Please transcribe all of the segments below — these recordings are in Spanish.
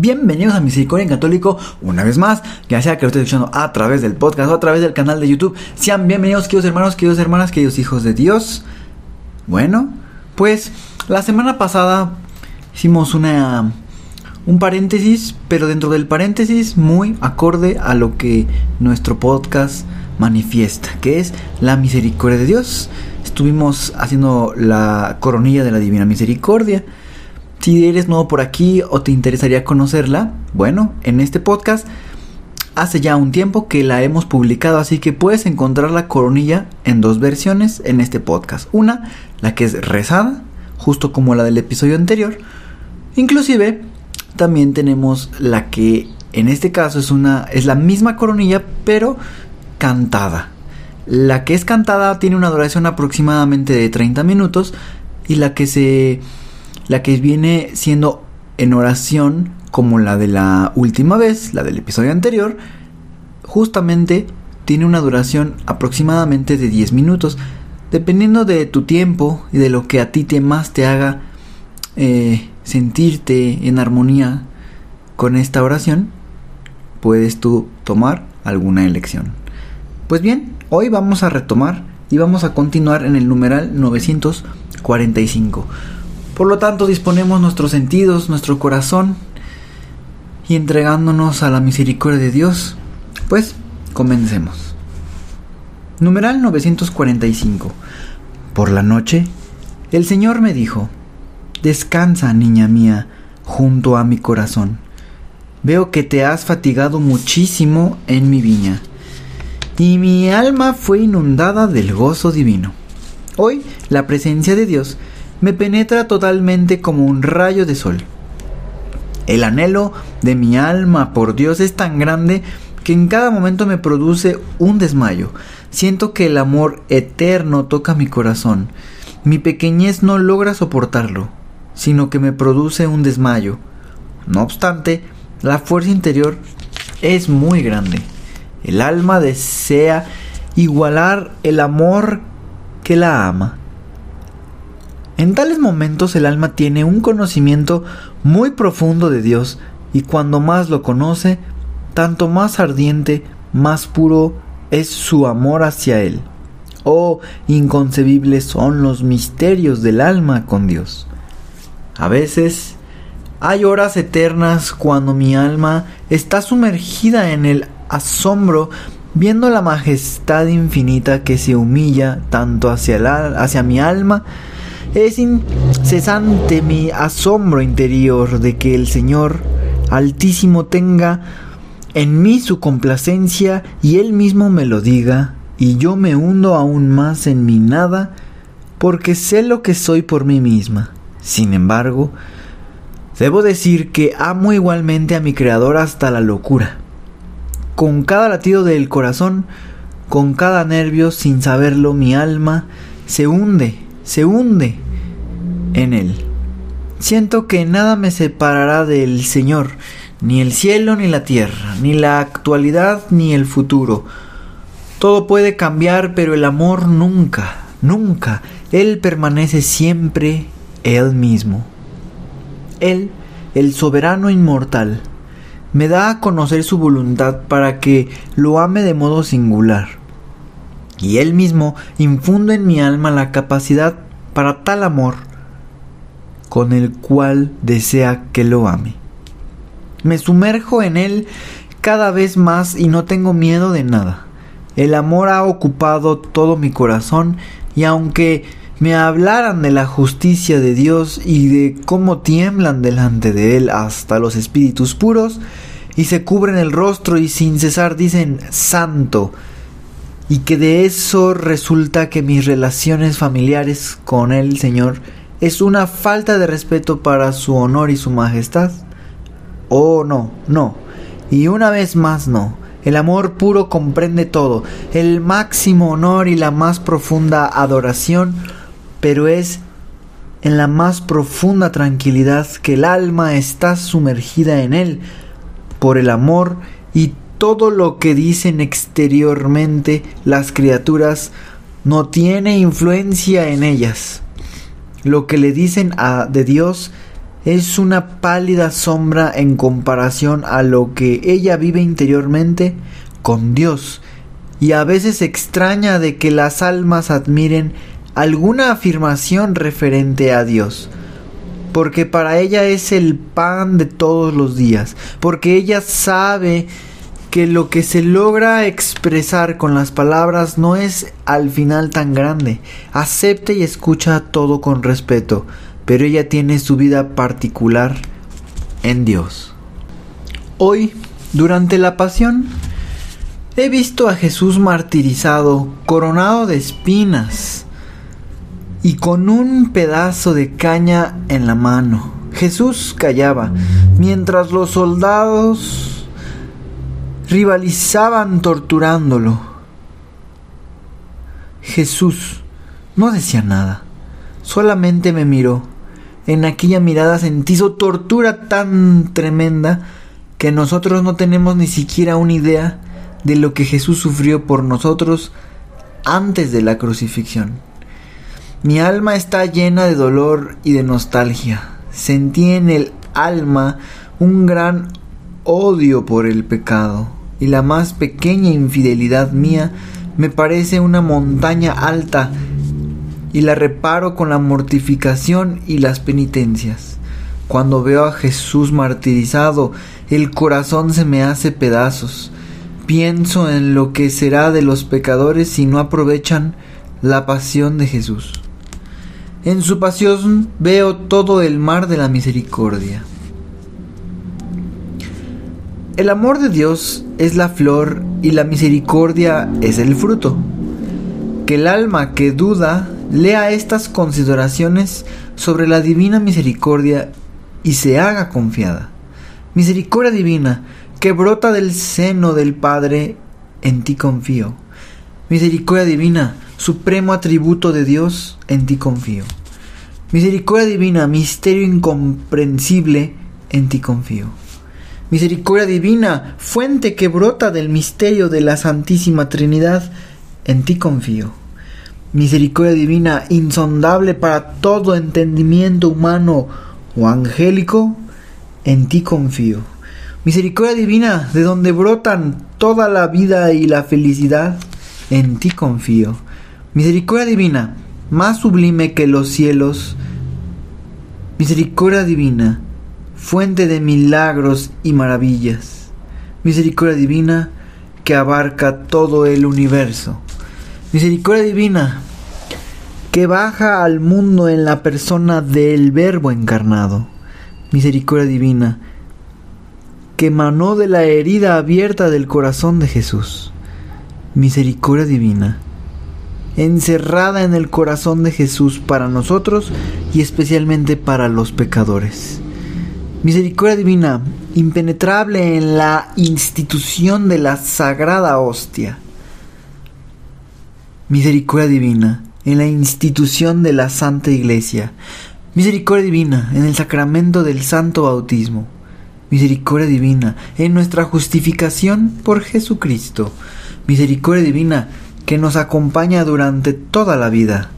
Bienvenidos a Misericordia en Católico una vez más, ya sea que lo estés escuchando a través del podcast o a través del canal de YouTube. Sean bienvenidos, queridos hermanos, queridos hermanas, queridos hijos de Dios. Bueno, pues la semana pasada hicimos una un paréntesis, pero dentro del paréntesis muy acorde a lo que nuestro podcast manifiesta, que es la misericordia de Dios. Estuvimos haciendo la coronilla de la Divina Misericordia. Si eres nuevo por aquí o te interesaría conocerla, bueno, en este podcast hace ya un tiempo que la hemos publicado, así que puedes encontrar la coronilla en dos versiones en este podcast. Una, la que es rezada, justo como la del episodio anterior. Inclusive, también tenemos la que en este caso es una es la misma coronilla, pero cantada. La que es cantada tiene una duración aproximadamente de 30 minutos y la que se la que viene siendo en oración como la de la última vez, la del episodio anterior, justamente tiene una duración aproximadamente de 10 minutos. Dependiendo de tu tiempo y de lo que a ti te más te haga eh, sentirte en armonía con esta oración, puedes tú tomar alguna elección. Pues bien, hoy vamos a retomar y vamos a continuar en el numeral 945. Por lo tanto, disponemos nuestros sentidos, nuestro corazón y entregándonos a la misericordia de Dios, pues comencemos. Numeral 945. Por la noche, el Señor me dijo, Descansa, niña mía, junto a mi corazón. Veo que te has fatigado muchísimo en mi viña, y mi alma fue inundada del gozo divino. Hoy la presencia de Dios me penetra totalmente como un rayo de sol. El anhelo de mi alma por Dios es tan grande que en cada momento me produce un desmayo. Siento que el amor eterno toca mi corazón. Mi pequeñez no logra soportarlo, sino que me produce un desmayo. No obstante, la fuerza interior es muy grande. El alma desea igualar el amor que la ama. En tales momentos el alma tiene un conocimiento muy profundo de Dios y cuando más lo conoce, tanto más ardiente, más puro es su amor hacia Él. Oh, inconcebibles son los misterios del alma con Dios. A veces hay horas eternas cuando mi alma está sumergida en el asombro viendo la majestad infinita que se humilla tanto hacia, hacia mi alma es incesante mi asombro interior de que el Señor Altísimo tenga en mí su complacencia y Él mismo me lo diga, y yo me hundo aún más en mi nada, porque sé lo que soy por mí misma. Sin embargo, debo decir que amo igualmente a mi Creador hasta la locura. Con cada latido del corazón, con cada nervio, sin saberlo, mi alma se hunde se hunde en él. Siento que nada me separará del Señor, ni el cielo ni la tierra, ni la actualidad ni el futuro. Todo puede cambiar, pero el amor nunca, nunca. Él permanece siempre Él mismo. Él, el soberano inmortal, me da a conocer su voluntad para que lo ame de modo singular y Él mismo infunde en mi alma la capacidad para tal amor con el cual desea que lo ame. Me sumerjo en Él cada vez más y no tengo miedo de nada. El amor ha ocupado todo mi corazón y aunque me hablaran de la justicia de Dios y de cómo tiemblan delante de Él hasta los espíritus puros, y se cubren el rostro y sin cesar dicen Santo, y que de eso resulta que mis relaciones familiares con el Señor es una falta de respeto para su honor y su majestad. Oh, no, no. Y una vez más no. El amor puro comprende todo, el máximo honor y la más profunda adoración, pero es en la más profunda tranquilidad que el alma está sumergida en él por el amor y todo lo que dicen exteriormente las criaturas no tiene influencia en ellas. Lo que le dicen a, de Dios es una pálida sombra en comparación a lo que ella vive interiormente con Dios y a veces extraña de que las almas admiren alguna afirmación referente a Dios, porque para ella es el pan de todos los días, porque ella sabe que lo que se logra expresar con las palabras no es al final tan grande. Acepta y escucha todo con respeto, pero ella tiene su vida particular en Dios. Hoy, durante la pasión, he visto a Jesús martirizado, coronado de espinas y con un pedazo de caña en la mano. Jesús callaba, mientras los soldados rivalizaban torturándolo. Jesús no decía nada, solamente me miró. En aquella mirada sentí su tortura tan tremenda que nosotros no tenemos ni siquiera una idea de lo que Jesús sufrió por nosotros antes de la crucifixión. Mi alma está llena de dolor y de nostalgia. Sentí en el alma un gran odio por el pecado y la más pequeña infidelidad mía me parece una montaña alta y la reparo con la mortificación y las penitencias. Cuando veo a Jesús martirizado, el corazón se me hace pedazos. Pienso en lo que será de los pecadores si no aprovechan la pasión de Jesús. En su pasión veo todo el mar de la misericordia. El amor de Dios es la flor y la misericordia es el fruto. Que el alma que duda lea estas consideraciones sobre la divina misericordia y se haga confiada. Misericordia divina que brota del seno del Padre, en ti confío. Misericordia divina, supremo atributo de Dios, en ti confío. Misericordia divina, misterio incomprensible, en ti confío. Misericordia divina, fuente que brota del misterio de la Santísima Trinidad, en ti confío. Misericordia divina, insondable para todo entendimiento humano o angélico, en ti confío. Misericordia divina, de donde brotan toda la vida y la felicidad, en ti confío. Misericordia divina, más sublime que los cielos. Misericordia divina, fuente de milagros y maravillas, misericordia divina que abarca todo el universo, misericordia divina que baja al mundo en la persona del Verbo encarnado, misericordia divina que emanó de la herida abierta del corazón de Jesús, misericordia divina encerrada en el corazón de Jesús para nosotros y especialmente para los pecadores. Misericordia divina, impenetrable en la institución de la sagrada hostia. Misericordia divina, en la institución de la Santa Iglesia. Misericordia divina, en el sacramento del Santo Bautismo. Misericordia divina, en nuestra justificación por Jesucristo. Misericordia divina, que nos acompaña durante toda la vida.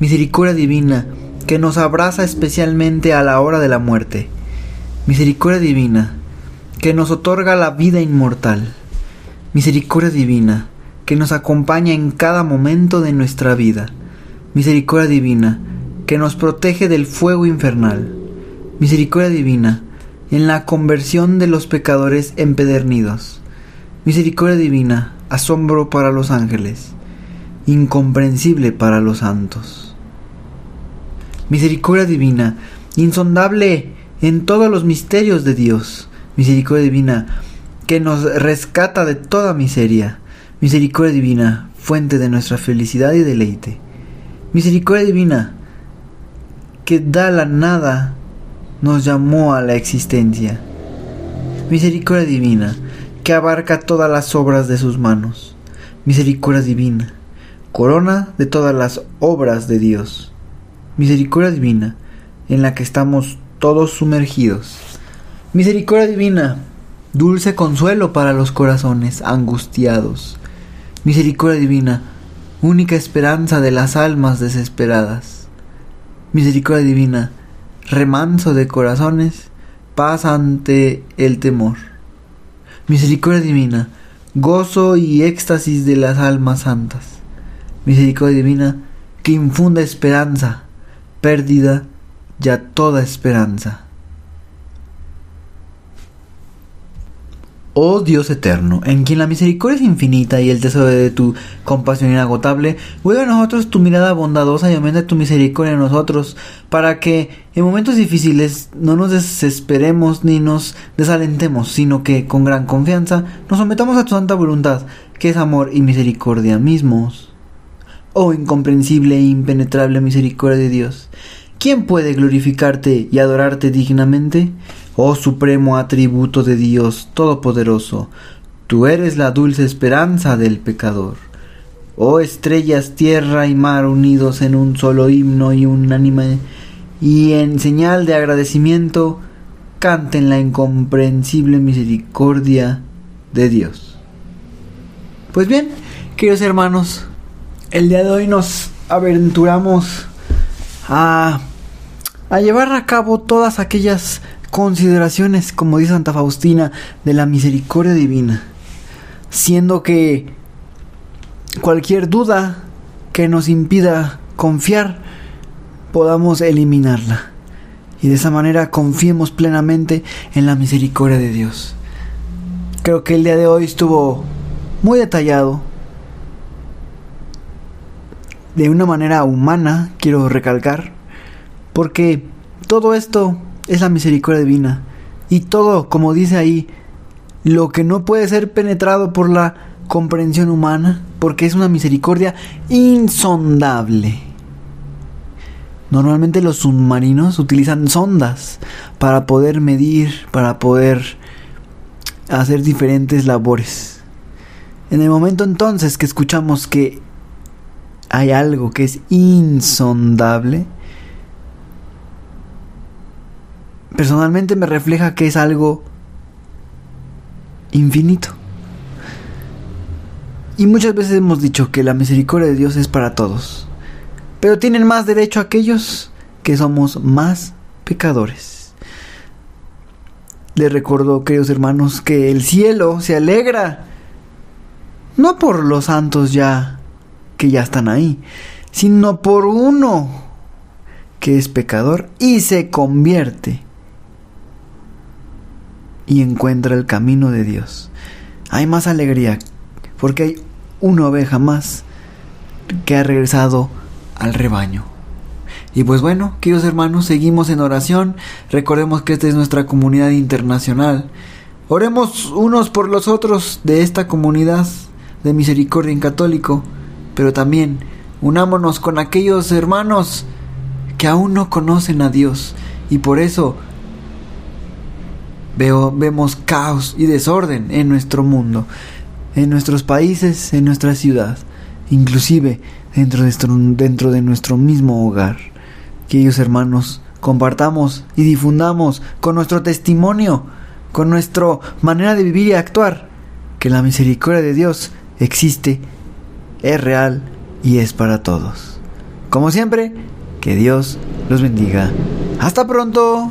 Misericordia divina, que nos abraza especialmente a la hora de la muerte misericordia divina, que nos otorga la vida inmortal, misericordia divina, que nos acompaña en cada momento de nuestra vida, misericordia divina, que nos protege del fuego infernal, misericordia divina, en la conversión de los pecadores empedernidos, misericordia divina, asombro para los ángeles, incomprensible para los santos. Misericordia divina, insondable en todos los misterios de Dios, misericordia divina, que nos rescata de toda miseria, misericordia divina, fuente de nuestra felicidad y deleite, misericordia divina, que da la nada, nos llamó a la existencia, Misericordia divina, que abarca todas las obras de sus manos. Misericordia divina, corona de todas las obras de Dios. Misericordia divina, en la que estamos todos sumergidos. Misericordia divina, dulce consuelo para los corazones angustiados. Misericordia divina, única esperanza de las almas desesperadas. Misericordia divina, remanso de corazones, paz ante el temor. Misericordia divina, gozo y éxtasis de las almas santas. Misericordia divina, que infunde esperanza, pérdida ya toda esperanza. Oh Dios eterno, en quien la misericordia es infinita y el tesoro de tu compasión inagotable, vuelve a nosotros tu mirada bondadosa y aumenta tu misericordia en nosotros, para que en momentos difíciles no nos desesperemos ni nos desalentemos, sino que con gran confianza nos sometamos a tu santa voluntad, que es amor y misericordia mismos. Oh incomprensible e impenetrable misericordia de Dios, ¿quién puede glorificarte y adorarte dignamente? Oh supremo atributo de Dios Todopoderoso, tú eres la dulce esperanza del pecador. Oh estrellas, tierra y mar unidos en un solo himno y unánime, y en señal de agradecimiento, canten la incomprensible misericordia de Dios. Pues bien, queridos hermanos, el día de hoy nos aventuramos a, a llevar a cabo todas aquellas consideraciones, como dice Santa Faustina, de la misericordia divina, siendo que cualquier duda que nos impida confiar, podamos eliminarla. Y de esa manera confiemos plenamente en la misericordia de Dios. Creo que el día de hoy estuvo muy detallado, de una manera humana, quiero recalcar, porque todo esto es la misericordia divina. Y todo, como dice ahí, lo que no puede ser penetrado por la comprensión humana, porque es una misericordia insondable. Normalmente los submarinos utilizan sondas para poder medir, para poder hacer diferentes labores. En el momento entonces que escuchamos que hay algo que es insondable, personalmente me refleja que es algo infinito. Y muchas veces hemos dicho que la misericordia de Dios es para todos. Pero tienen más derecho aquellos que somos más pecadores. Les recuerdo, queridos hermanos, que el cielo se alegra no por los santos ya que ya están ahí, sino por uno que es pecador y se convierte y encuentra el camino de Dios. Hay más alegría porque hay una oveja más que ha regresado al rebaño. Y pues bueno, queridos hermanos, seguimos en oración. Recordemos que esta es nuestra comunidad internacional. Oremos unos por los otros de esta comunidad de misericordia en católico, pero también unámonos con aquellos hermanos que aún no conocen a Dios y por eso Veo, vemos caos y desorden en nuestro mundo, en nuestros países, en nuestra ciudad, inclusive dentro de, nuestro, dentro de nuestro mismo hogar. Queridos hermanos, compartamos y difundamos con nuestro testimonio, con nuestra manera de vivir y actuar, que la misericordia de Dios existe, es real y es para todos. Como siempre, que Dios los bendiga. Hasta pronto.